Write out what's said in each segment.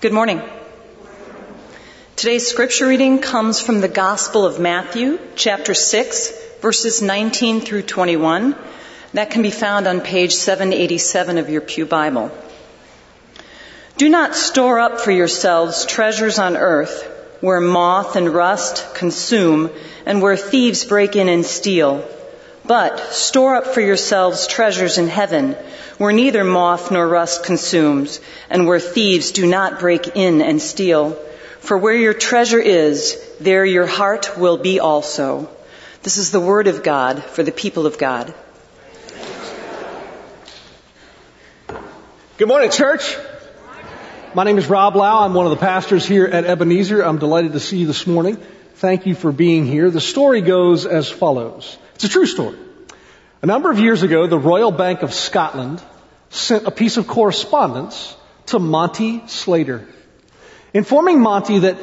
Good morning. Today's scripture reading comes from the Gospel of Matthew, chapter 6, verses 19 through 21. That can be found on page 787 of your Pew Bible. Do not store up for yourselves treasures on earth where moth and rust consume and where thieves break in and steal. But store up for yourselves treasures in heaven where neither moth nor rust consumes and where thieves do not break in and steal. For where your treasure is, there your heart will be also. This is the word of God for the people of God. Good morning, church. My name is Rob Lau. I'm one of the pastors here at Ebenezer. I'm delighted to see you this morning. Thank you for being here. The story goes as follows. It's a true story. A number of years ago, the Royal Bank of Scotland sent a piece of correspondence to Monty Slater, informing Monty that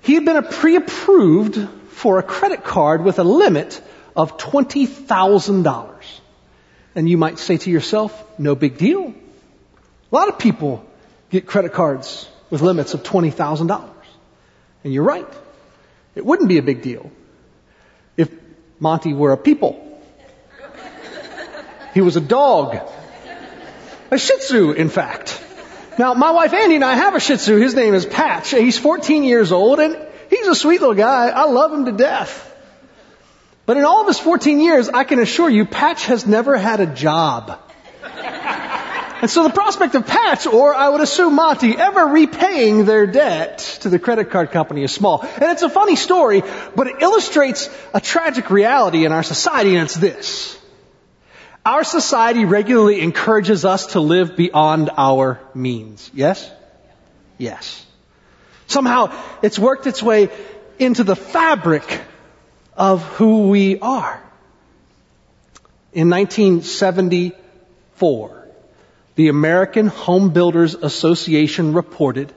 he had been pre-approved for a credit card with a limit of $20,000. And you might say to yourself, no big deal. A lot of people get credit cards with limits of $20,000. And you're right. It wouldn't be a big deal if Monty were a people. He was a dog. A Shih Tzu, in fact. Now, my wife Andy and I have a Shih Tzu. His name is Patch. He's 14 years old and he's a sweet little guy. I love him to death. But in all of his 14 years, I can assure you, Patch has never had a job. And so the prospect of Patch, or I would assume Monty, ever repaying their debt to the credit card company is small. And it's a funny story, but it illustrates a tragic reality in our society, and it's this. Our society regularly encourages us to live beyond our means. Yes? Yes. Somehow it's worked its way into the fabric of who we are. In 1974, the American Home Builders Association reported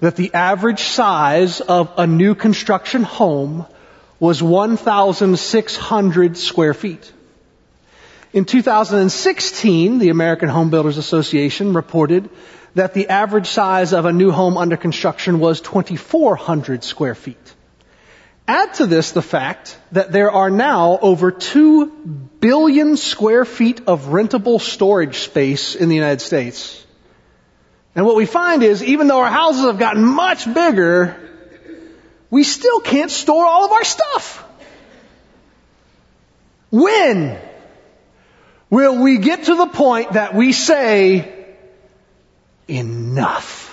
that the average size of a new construction home was 1,600 square feet. In 2016, the American Home Builders Association reported that the average size of a new home under construction was 2,400 square feet. Add to this the fact that there are now over 2 billion square feet of rentable storage space in the United States. And what we find is even though our houses have gotten much bigger, we still can't store all of our stuff. When will we get to the point that we say, enough?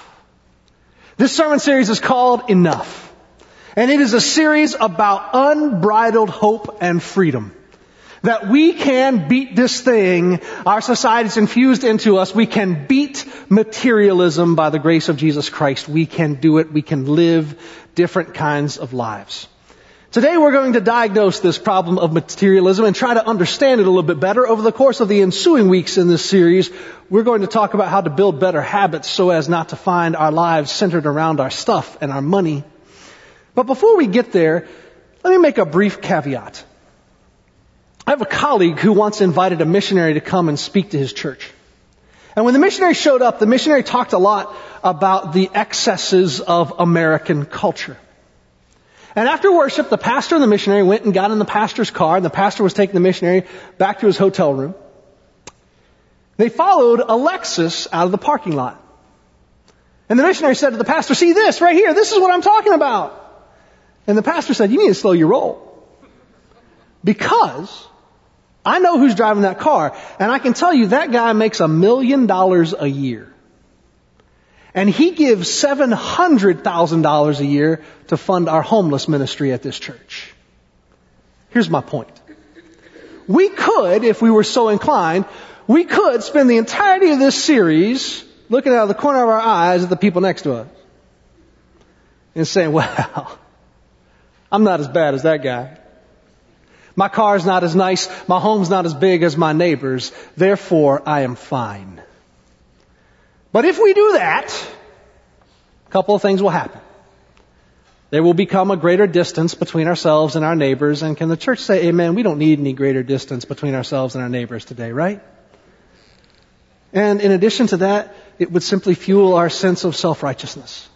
This sermon series is called Enough. And it is a series about unbridled hope and freedom. That we can beat this thing our society's infused into us. We can beat materialism by the grace of Jesus Christ. We can do it. We can live different kinds of lives. Today we're going to diagnose this problem of materialism and try to understand it a little bit better. Over the course of the ensuing weeks in this series, we're going to talk about how to build better habits so as not to find our lives centered around our stuff and our money but before we get there, let me make a brief caveat. I have a colleague who once invited a missionary to come and speak to his church. And when the missionary showed up, the missionary talked a lot about the excesses of American culture. And after worship, the pastor and the missionary went and got in the pastor's car, and the pastor was taking the missionary back to his hotel room. They followed a Lexus out of the parking lot. And the missionary said to the pastor, see this right here, this is what I'm talking about. And the pastor said, you need to slow your roll. Because I know who's driving that car, and I can tell you that guy makes a million dollars a year. And he gives $700,000 a year to fund our homeless ministry at this church. Here's my point. We could, if we were so inclined, we could spend the entirety of this series looking out of the corner of our eyes at the people next to us and saying, well, I'm not as bad as that guy. My car's not as nice. My home's not as big as my neighbor's. Therefore, I am fine. But if we do that, a couple of things will happen. There will become a greater distance between ourselves and our neighbors. And can the church say amen? We don't need any greater distance between ourselves and our neighbors today, right? And in addition to that, it would simply fuel our sense of self-righteousness.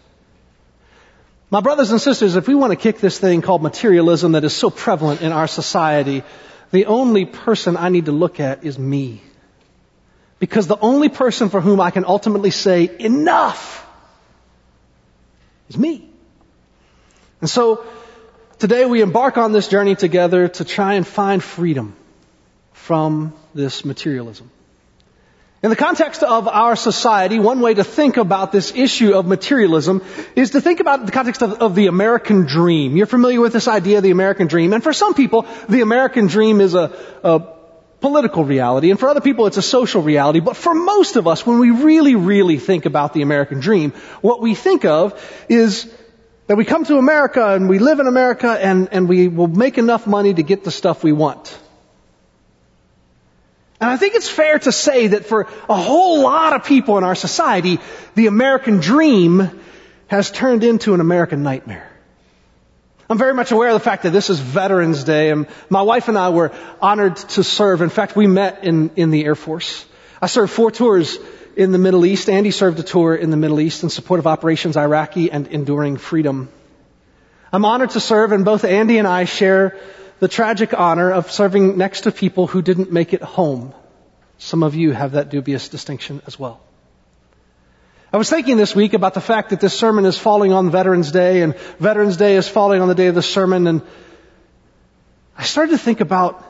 My brothers and sisters, if we want to kick this thing called materialism that is so prevalent in our society, the only person I need to look at is me. Because the only person for whom I can ultimately say enough is me. And so today we embark on this journey together to try and find freedom from this materialism. In the context of our society, one way to think about this issue of materialism is to think about the context of, of, the American dream. You're familiar with this idea of the American dream. And for some people, the American dream is a, a political reality. And for other people, it's a social reality. But for most of us, when we really, really think about the American dream, what we think of is that we come to America and we live in America and, and we will make enough money to get the stuff we want. And I think it's fair to say that for a whole lot of people in our society, the American dream has turned into an American nightmare. I'm very much aware of the fact that this is Veterans Day and my wife and I were honored to serve. In fact, we met in, in the Air Force. I served four tours in the Middle East. Andy served a tour in the Middle East in support of Operations Iraqi and Enduring Freedom. I'm honored to serve and both Andy and I share the tragic honor of serving next to people who didn't make it home. Some of you have that dubious distinction as well. I was thinking this week about the fact that this sermon is falling on Veterans Day and Veterans Day is falling on the day of the sermon and I started to think about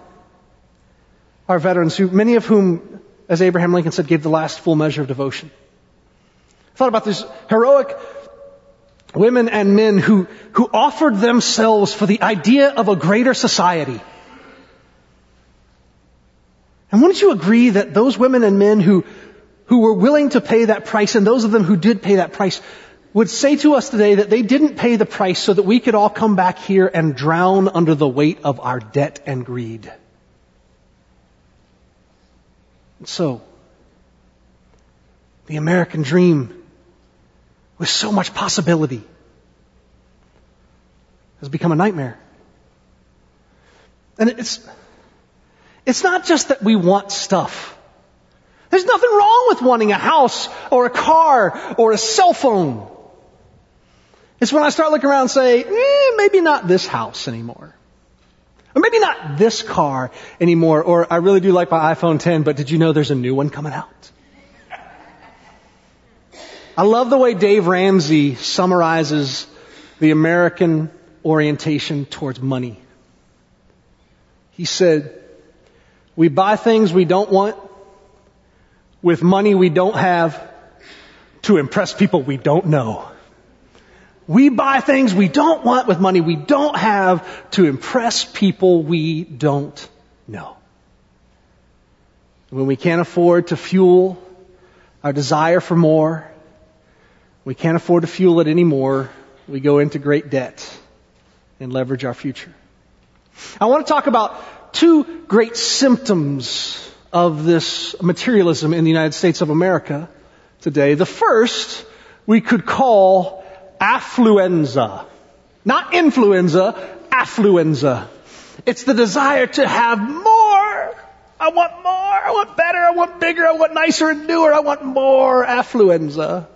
our veterans who, many of whom, as Abraham Lincoln said, gave the last full measure of devotion. I thought about these heroic women and men who, who offered themselves for the idea of a greater society. And wouldn't you agree that those women and men who, who were willing to pay that price, and those of them who did pay that price, would say to us today that they didn't pay the price so that we could all come back here and drown under the weight of our debt and greed. So, the American dream with so much possibility has become a nightmare. And it's, it's not just that we want stuff. There's nothing wrong with wanting a house or a car or a cell phone. It's when I start looking around and say, eh, maybe not this house anymore. Or maybe not this car anymore. Or I really do like my iPhone 10, but did you know there's a new one coming out? I love the way Dave Ramsey summarizes the American orientation towards money. He said, we buy things we don't want with money we don't have to impress people we don't know. We buy things we don't want with money we don't have to impress people we don't know. When we can't afford to fuel our desire for more, we can't afford to fuel it anymore. We go into great debt and leverage our future. I want to talk about two great symptoms of this materialism in the United States of America today. The first we could call affluenza. Not influenza, affluenza. It's the desire to have more. I want more. I want better. I want bigger. I want nicer and newer. I want more affluenza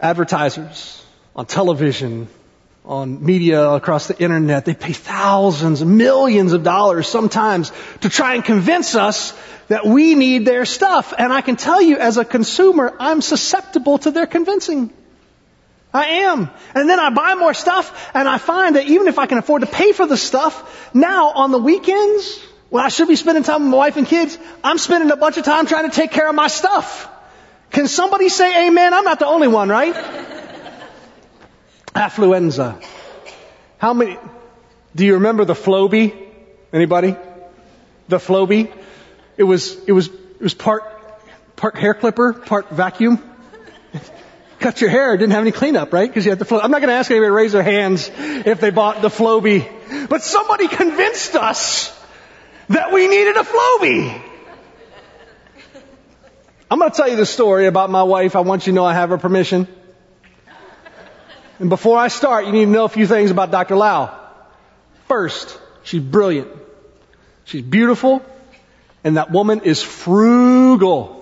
advertisers on television, on media across the internet. They pay thousands, millions of dollars sometimes to try and convince us that we need their stuff. And I can tell you as a consumer, I'm susceptible to their convincing. I am. And then I buy more stuff and I find that even if I can afford to pay for the stuff, now on the weekends, when I should be spending time with my wife and kids, I'm spending a bunch of time trying to take care of my stuff. Can somebody say amen? I'm not the only one, right? Affluenza. How many, do you remember the Flowbee? Anybody? The Flowbee? It was, it was, it was part, part hair clipper, part vacuum. Cut your hair, didn't have any cleanup, right? Because you had the flow. I'm not going to ask anybody to raise their hands if they bought the Flowbee. But somebody convinced us that we needed a Flowbee. I'm going to tell you the story about my wife. I want you to know I have her permission. And before I start, you need to know a few things about Dr. Lau. First, she's brilliant. She's beautiful. And that woman is frugal.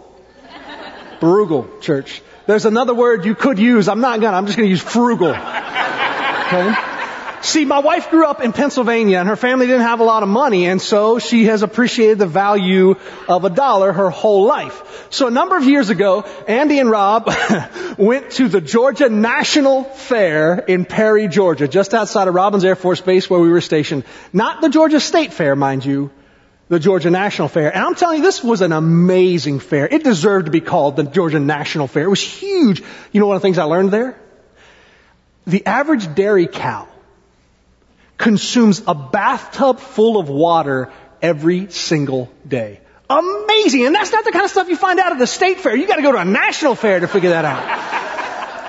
Frugal, church. There's another word you could use. I'm not gonna. I'm just gonna use frugal. Okay? See, my wife grew up in Pennsylvania and her family didn't have a lot of money and so she has appreciated the value of a dollar her whole life. So a number of years ago, Andy and Rob went to the Georgia National Fair in Perry, Georgia, just outside of Robins Air Force Base where we were stationed. Not the Georgia State Fair, mind you, the Georgia National Fair. And I'm telling you, this was an amazing fair. It deserved to be called the Georgia National Fair. It was huge. You know one of the things I learned there? The average dairy cow consumes a bathtub full of water every single day. Amazing. And that's not the kind of stuff you find out at the state fair. You gotta go to a national fair to figure that out.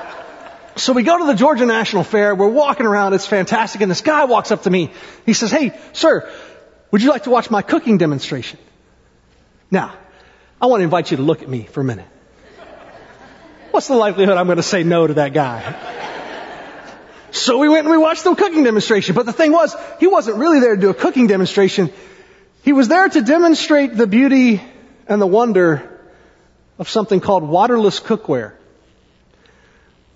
so we go to the Georgia National Fair. We're walking around. It's fantastic. And this guy walks up to me. He says, Hey, sir, would you like to watch my cooking demonstration? Now, I want to invite you to look at me for a minute. What's the likelihood I'm going to say no to that guy? So we went and we watched the cooking demonstration. But the thing was, he wasn't really there to do a cooking demonstration. He was there to demonstrate the beauty and the wonder of something called waterless cookware.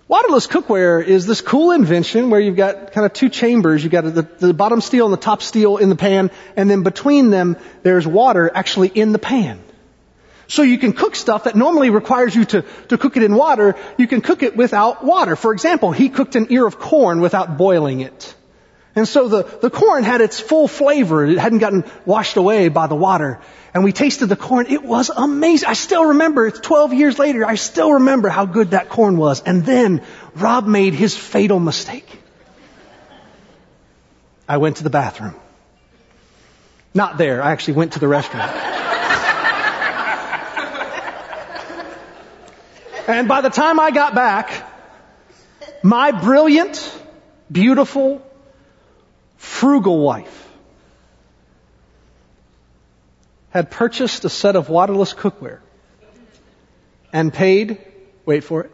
Waterless cookware is this cool invention where you've got kind of two chambers. You've got the, the bottom steel and the top steel in the pan, and then between them, there's water actually in the pan. So you can cook stuff that normally requires you to, to cook it in water, you can cook it without water. For example, he cooked an ear of corn without boiling it. And so the, the corn had its full flavor. It hadn't gotten washed away by the water. And we tasted the corn. It was amazing. I still remember, it's 12 years later, I still remember how good that corn was. And then Rob made his fatal mistake. I went to the bathroom. Not there. I actually went to the restaurant. And by the time I got back, my brilliant, beautiful, frugal wife had purchased a set of waterless cookware and paid, wait for it,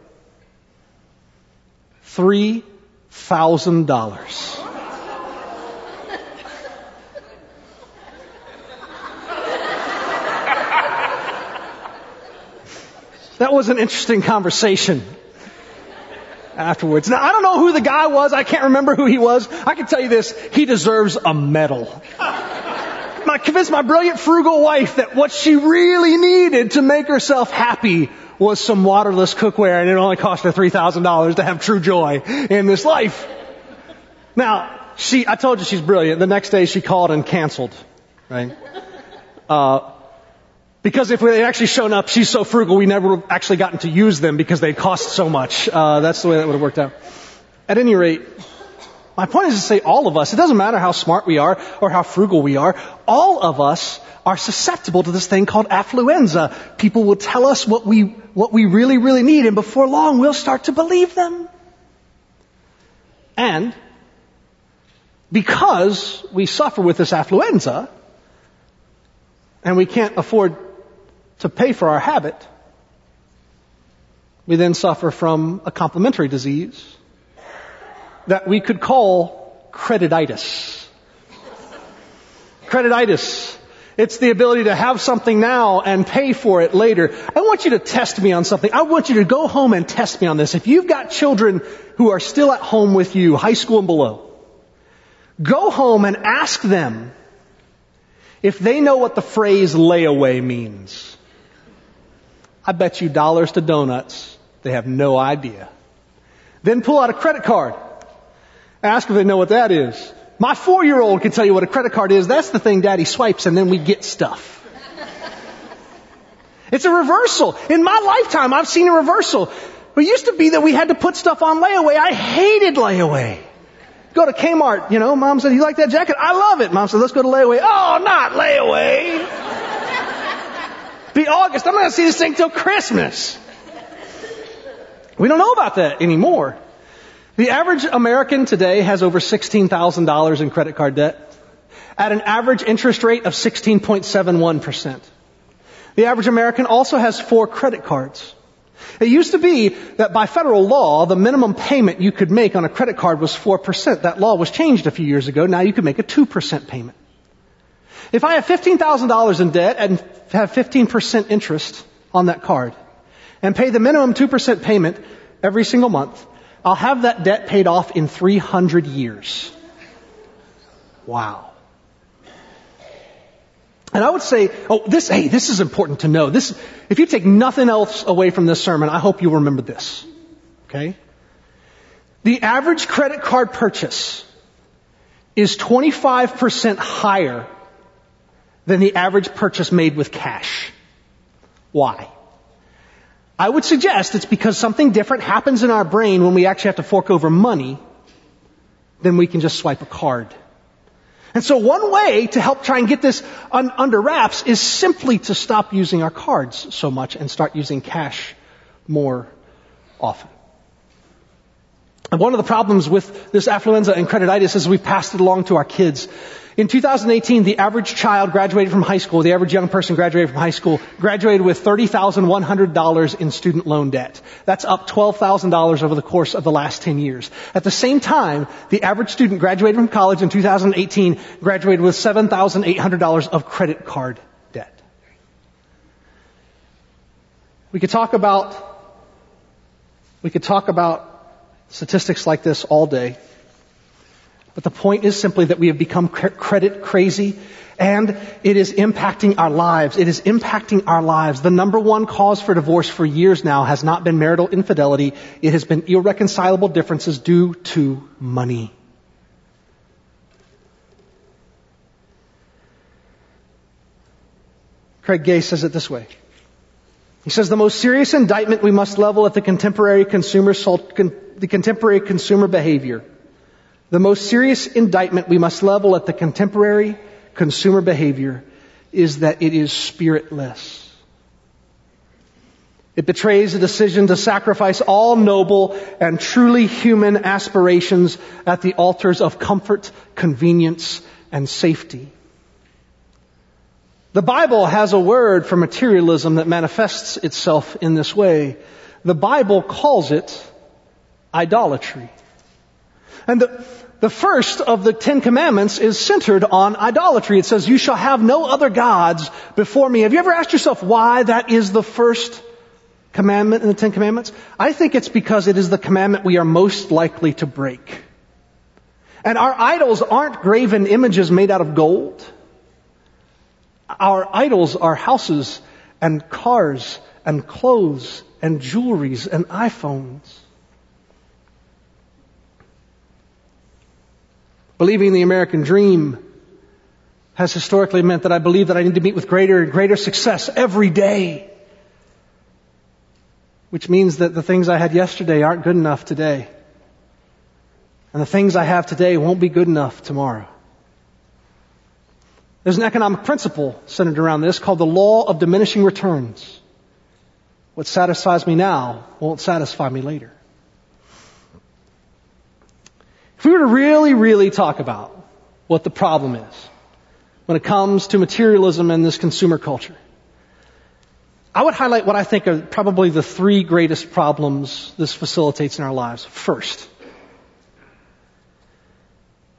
$3,000. That was an interesting conversation afterwards. Now, I don't know who the guy was. I can't remember who he was. I can tell you this. He deserves a medal. I convinced my brilliant frugal wife that what she really needed to make herself happy was some waterless cookware and it only cost her $3,000 to have true joy in this life. Now, she, I told you she's brilliant. The next day she called and canceled, right? Uh, because if they actually shown up, she's so frugal, we never actually gotten to use them because they cost so much. Uh, that's the way that would have worked out. At any rate, my point is to say all of us, it doesn't matter how smart we are or how frugal we are, all of us are susceptible to this thing called affluenza. People will tell us what we, what we really, really need, and before long we'll start to believe them. And because we suffer with this affluenza, and we can't afford to pay for our habit, we then suffer from a complementary disease that we could call credititis. credititis. It's the ability to have something now and pay for it later. I want you to test me on something. I want you to go home and test me on this. If you've got children who are still at home with you, high school and below, go home and ask them if they know what the phrase layaway means. I bet you dollars to donuts they have no idea. Then pull out a credit card. Ask if they know what that is. My four year old can tell you what a credit card is. That's the thing daddy swipes and then we get stuff. It's a reversal. In my lifetime, I've seen a reversal. It used to be that we had to put stuff on layaway. I hated layaway. Go to Kmart, you know, mom said, you like that jacket? I love it. Mom said, let's go to layaway. Oh, not layaway be August. I'm not going to see this thing till Christmas. We don't know about that anymore. The average American today has over $16,000 in credit card debt at an average interest rate of 16.71%. The average American also has four credit cards. It used to be that by federal law, the minimum payment you could make on a credit card was 4%. That law was changed a few years ago. Now you can make a 2% payment. If I have $15,000 in debt and have 15% interest on that card, and pay the minimum 2% payment every single month, I'll have that debt paid off in 300 years. Wow. And I would say, oh, this, hey, this is important to know. This, if you take nothing else away from this sermon, I hope you remember this. Okay? The average credit card purchase is 25% higher than the average purchase made with cash. Why? I would suggest it's because something different happens in our brain when we actually have to fork over money than we can just swipe a card. And so one way to help try and get this un- under wraps is simply to stop using our cards so much and start using cash more often. And one of the problems with this affluenza and credititis is we've passed it along to our kids. In 2018, the average child graduated from high school, the average young person graduated from high school, graduated with $30,100 in student loan debt. That's up $12,000 over the course of the last 10 years. At the same time, the average student graduated from college in 2018 graduated with $7,800 of credit card debt. We could talk about, we could talk about statistics like this all day. But the point is simply that we have become credit crazy and it is impacting our lives. It is impacting our lives. The number one cause for divorce for years now has not been marital infidelity. It has been irreconcilable differences due to money. Craig Gay says it this way. He says the most serious indictment we must level at the contemporary consumer, the contemporary consumer behavior the most serious indictment we must level at the contemporary consumer behavior is that it is spiritless. It betrays a decision to sacrifice all noble and truly human aspirations at the altars of comfort, convenience, and safety. The Bible has a word for materialism that manifests itself in this way. The Bible calls it idolatry. And the, the first of the Ten Commandments is centered on idolatry. It says, you shall have no other gods before me. Have you ever asked yourself why that is the first commandment in the Ten Commandments? I think it's because it is the commandment we are most likely to break. And our idols aren't graven images made out of gold. Our idols are houses and cars and clothes and jewelries and iPhones. Believing the American dream has historically meant that I believe that I need to meet with greater and greater success every day. Which means that the things I had yesterday aren't good enough today. And the things I have today won't be good enough tomorrow. There's an economic principle centered around this called the law of diminishing returns. What satisfies me now won't satisfy me later. If we were to really, really talk about what the problem is when it comes to materialism and this consumer culture, I would highlight what I think are probably the three greatest problems this facilitates in our lives. First,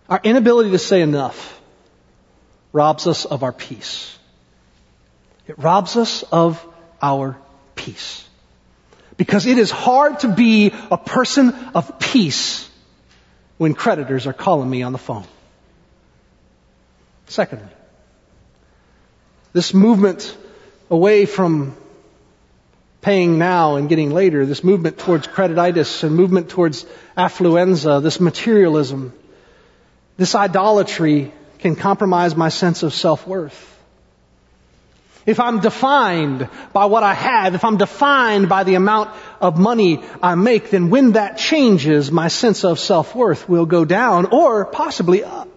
our inability to say enough robs us of our peace. It robs us of our peace. Because it is hard to be a person of peace when creditors are calling me on the phone. Secondly, this movement away from paying now and getting later, this movement towards credititis and movement towards affluenza, this materialism, this idolatry can compromise my sense of self-worth. If I'm defined by what I have, if I'm defined by the amount of money I make, then when that changes, my sense of self-worth will go down or possibly up.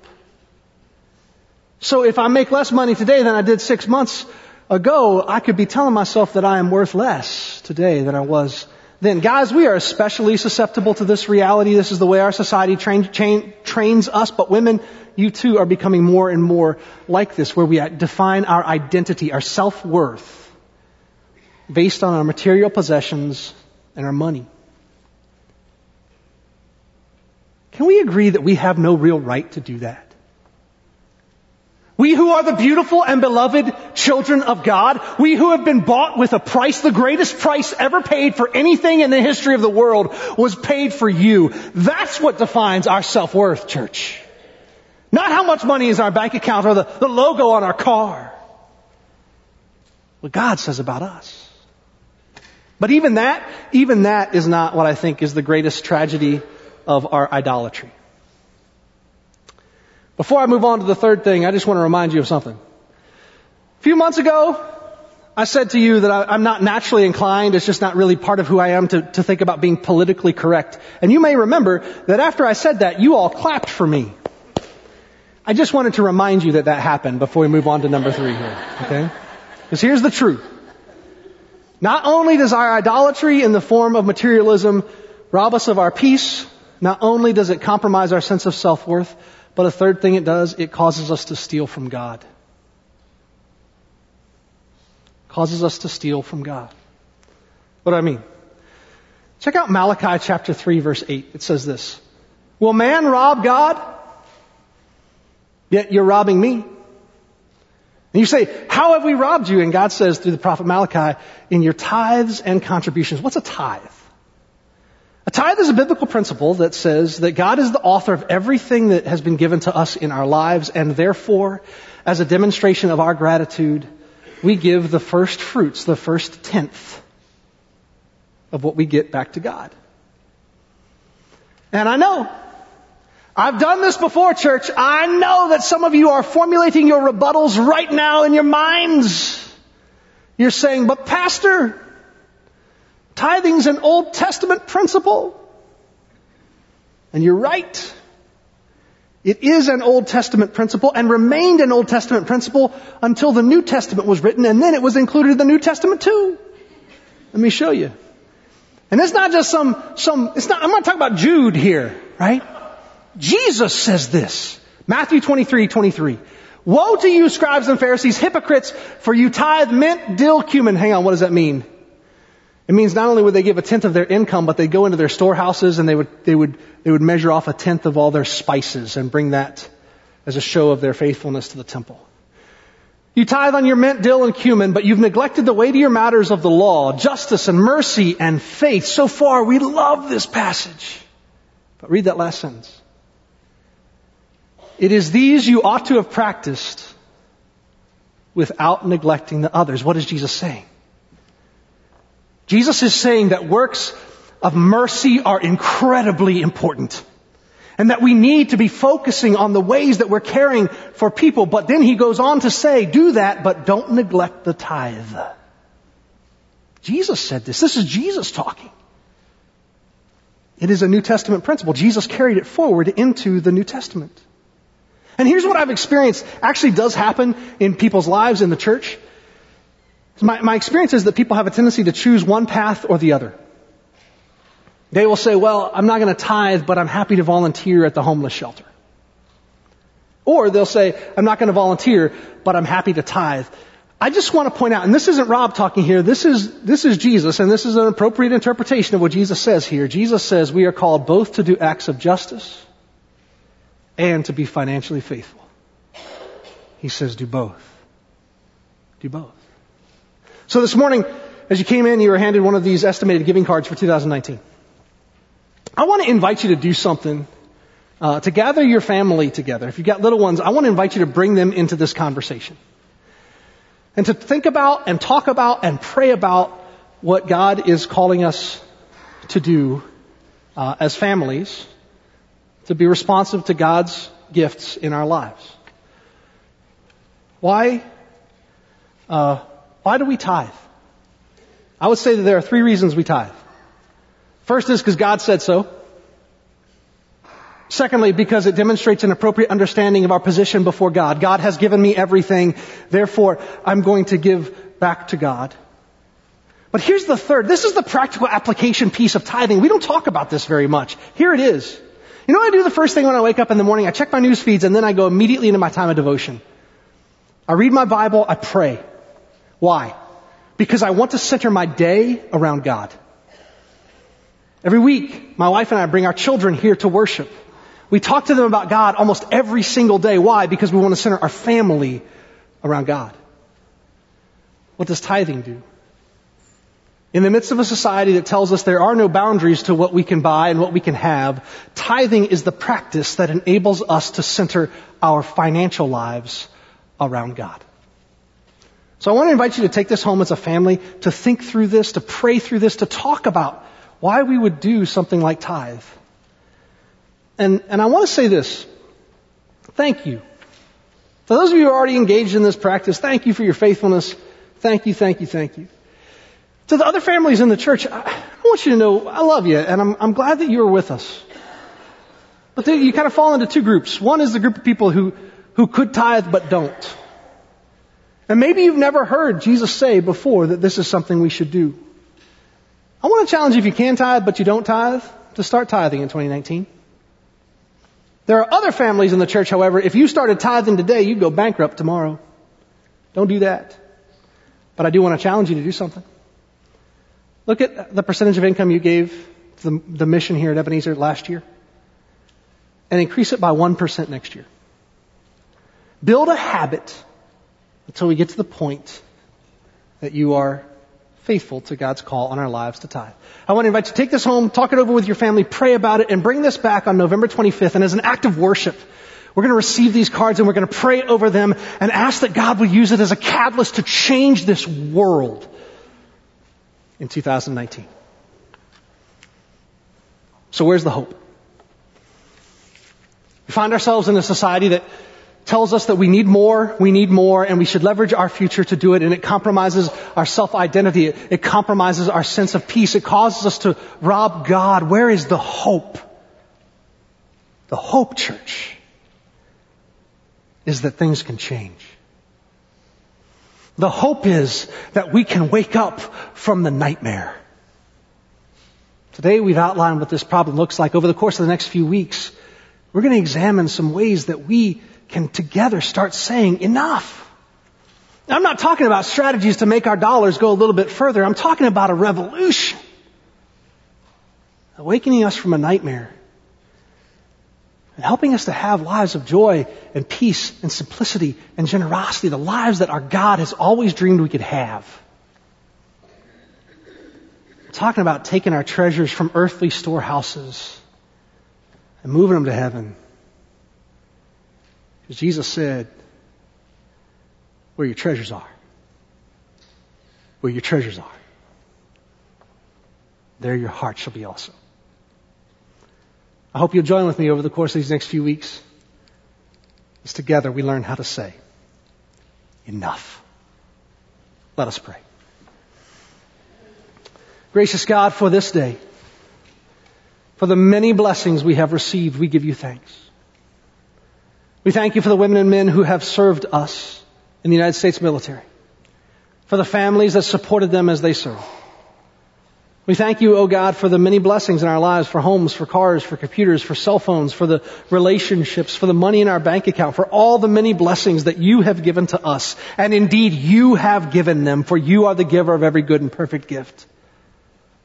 So if I make less money today than I did six months ago, I could be telling myself that I am worth less today than I was then. Guys, we are especially susceptible to this reality. This is the way our society train, train, trains us, but women, you too are becoming more and more like this, where we uh, define our identity, our self-worth, based on our material possessions and our money. Can we agree that we have no real right to do that? We who are the beautiful and beloved children of God, we who have been bought with a price, the greatest price ever paid for anything in the history of the world was paid for you. That's what defines our self-worth, church. Not how much money is in our bank account or the, the logo on our car. What God says about us. But even that, even that is not what I think is the greatest tragedy of our idolatry. Before I move on to the third thing, I just want to remind you of something. A few months ago, I said to you that I, am not naturally inclined, it's just not really part of who I am to, to think about being politically correct. And you may remember that after I said that, you all clapped for me. I just wanted to remind you that that happened before we move on to number three here, okay? Because here's the truth. Not only does our idolatry in the form of materialism rob us of our peace, not only does it compromise our sense of self-worth, but a third thing it does, it causes us to steal from God. Causes us to steal from God. What do I mean? Check out Malachi chapter 3 verse 8. It says this. Will man rob God? Yet you're robbing me. And you say, how have we robbed you? And God says through the prophet Malachi, in your tithes and contributions. What's a tithe? A tithe is a biblical principle that says that God is the author of everything that has been given to us in our lives, and therefore, as a demonstration of our gratitude, we give the first fruits, the first tenth of what we get back to God. And I know, I've done this before, church. I know that some of you are formulating your rebuttals right now in your minds. You're saying, but pastor, Tithing's an Old Testament principle. And you're right. It is an Old Testament principle and remained an Old Testament principle until the New Testament was written and then it was included in the New Testament too. Let me show you. And it's not just some, some, it's not, I'm not talking about Jude here, right? Jesus says this. Matthew 23, 23. Woe to you scribes and Pharisees, hypocrites, for you tithe mint, dill, cumin. Hang on, what does that mean? It means not only would they give a tenth of their income, but they'd go into their storehouses and they would, they would, they would measure off a tenth of all their spices and bring that as a show of their faithfulness to the temple. You tithe on your mint, dill, and cumin, but you've neglected the weightier matters of the law, justice and mercy and faith. So far, we love this passage. But read that last sentence. It is these you ought to have practiced without neglecting the others. What is Jesus saying? Jesus is saying that works of mercy are incredibly important. And that we need to be focusing on the ways that we're caring for people. But then he goes on to say, do that, but don't neglect the tithe. Jesus said this. This is Jesus talking. It is a New Testament principle. Jesus carried it forward into the New Testament. And here's what I've experienced actually does happen in people's lives in the church. My, my experience is that people have a tendency to choose one path or the other. They will say, well, I'm not going to tithe, but I'm happy to volunteer at the homeless shelter. Or they'll say, I'm not going to volunteer, but I'm happy to tithe. I just want to point out, and this isn't Rob talking here, this is, this is Jesus, and this is an appropriate interpretation of what Jesus says here. Jesus says we are called both to do acts of justice and to be financially faithful. He says do both. Do both. So this morning, as you came in, you were handed one of these estimated giving cards for 2019. I want to invite you to do something uh, to gather your family together. If you've got little ones, I want to invite you to bring them into this conversation. And to think about and talk about and pray about what God is calling us to do uh, as families to be responsive to God's gifts in our lives. Why? Uh, why do we tithe? I would say that there are three reasons we tithe. First is because God said so. Secondly, because it demonstrates an appropriate understanding of our position before God. God has given me everything, therefore I'm going to give back to God. But here's the third. This is the practical application piece of tithing. We don't talk about this very much. Here it is. You know what I do the first thing when I wake up in the morning? I check my news feeds and then I go immediately into my time of devotion. I read my Bible, I pray. Why? Because I want to center my day around God. Every week, my wife and I bring our children here to worship. We talk to them about God almost every single day. Why? Because we want to center our family around God. What does tithing do? In the midst of a society that tells us there are no boundaries to what we can buy and what we can have, tithing is the practice that enables us to center our financial lives around God. So I want to invite you to take this home as a family, to think through this, to pray through this, to talk about why we would do something like tithe. And, and I want to say this. Thank you. For those of you who are already engaged in this practice, thank you for your faithfulness. Thank you, thank you, thank you. To the other families in the church, I want you to know I love you and I'm, I'm glad that you are with us. But you kind of fall into two groups. One is the group of people who, who could tithe but don't. And maybe you've never heard Jesus say before that this is something we should do. I want to challenge you if you can tithe but you don't tithe, to start tithing in 2019. There are other families in the church, however, if you started tithing today, you'd go bankrupt tomorrow. Don't do that. But I do want to challenge you to do something. Look at the percentage of income you gave to the, the mission here at Ebenezer last year and increase it by 1% next year. Build a habit until we get to the point that you are faithful to God's call on our lives to tithe. I want to invite you to take this home, talk it over with your family, pray about it, and bring this back on November 25th. And as an act of worship, we're going to receive these cards and we're going to pray over them and ask that God will use it as a catalyst to change this world in 2019. So where's the hope? We find ourselves in a society that tells us that we need more, we need more, and we should leverage our future to do it, and it compromises our self-identity. It, it compromises our sense of peace. It causes us to rob God. Where is the hope? The hope, church, is that things can change. The hope is that we can wake up from the nightmare. Today we've outlined what this problem looks like. Over the course of the next few weeks, we're going to examine some ways that we can together start saying enough. I'm not talking about strategies to make our dollars go a little bit further. I'm talking about a revolution. Awakening us from a nightmare. And helping us to have lives of joy and peace and simplicity and generosity, the lives that our God has always dreamed we could have. I'm talking about taking our treasures from earthly storehouses and moving them to heaven. Jesus said, where your treasures are, where your treasures are, there your heart shall be also. I hope you'll join with me over the course of these next few weeks as together we learn how to say, enough. Let us pray. Gracious God, for this day, for the many blessings we have received, we give you thanks. We thank you for the women and men who have served us in the United States military, for the families that supported them as they served. We thank you, O oh God, for the many blessings in our lives, for homes, for cars, for computers, for cell phones, for the relationships, for the money in our bank account, for all the many blessings that you have given to us. And indeed, you have given them, for you are the giver of every good and perfect gift.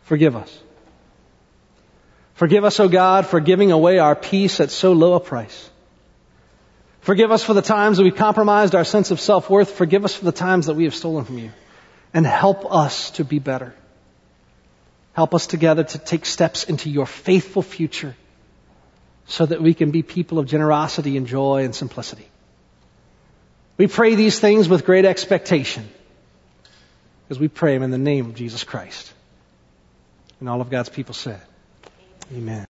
Forgive us. Forgive us, O oh God, for giving away our peace at so low a price. Forgive us for the times that we've compromised our sense of self-worth. Forgive us for the times that we have stolen from you. And help us to be better. Help us together to take steps into your faithful future so that we can be people of generosity and joy and simplicity. We pray these things with great expectation because we pray them in the name of Jesus Christ. And all of God's people said, Amen.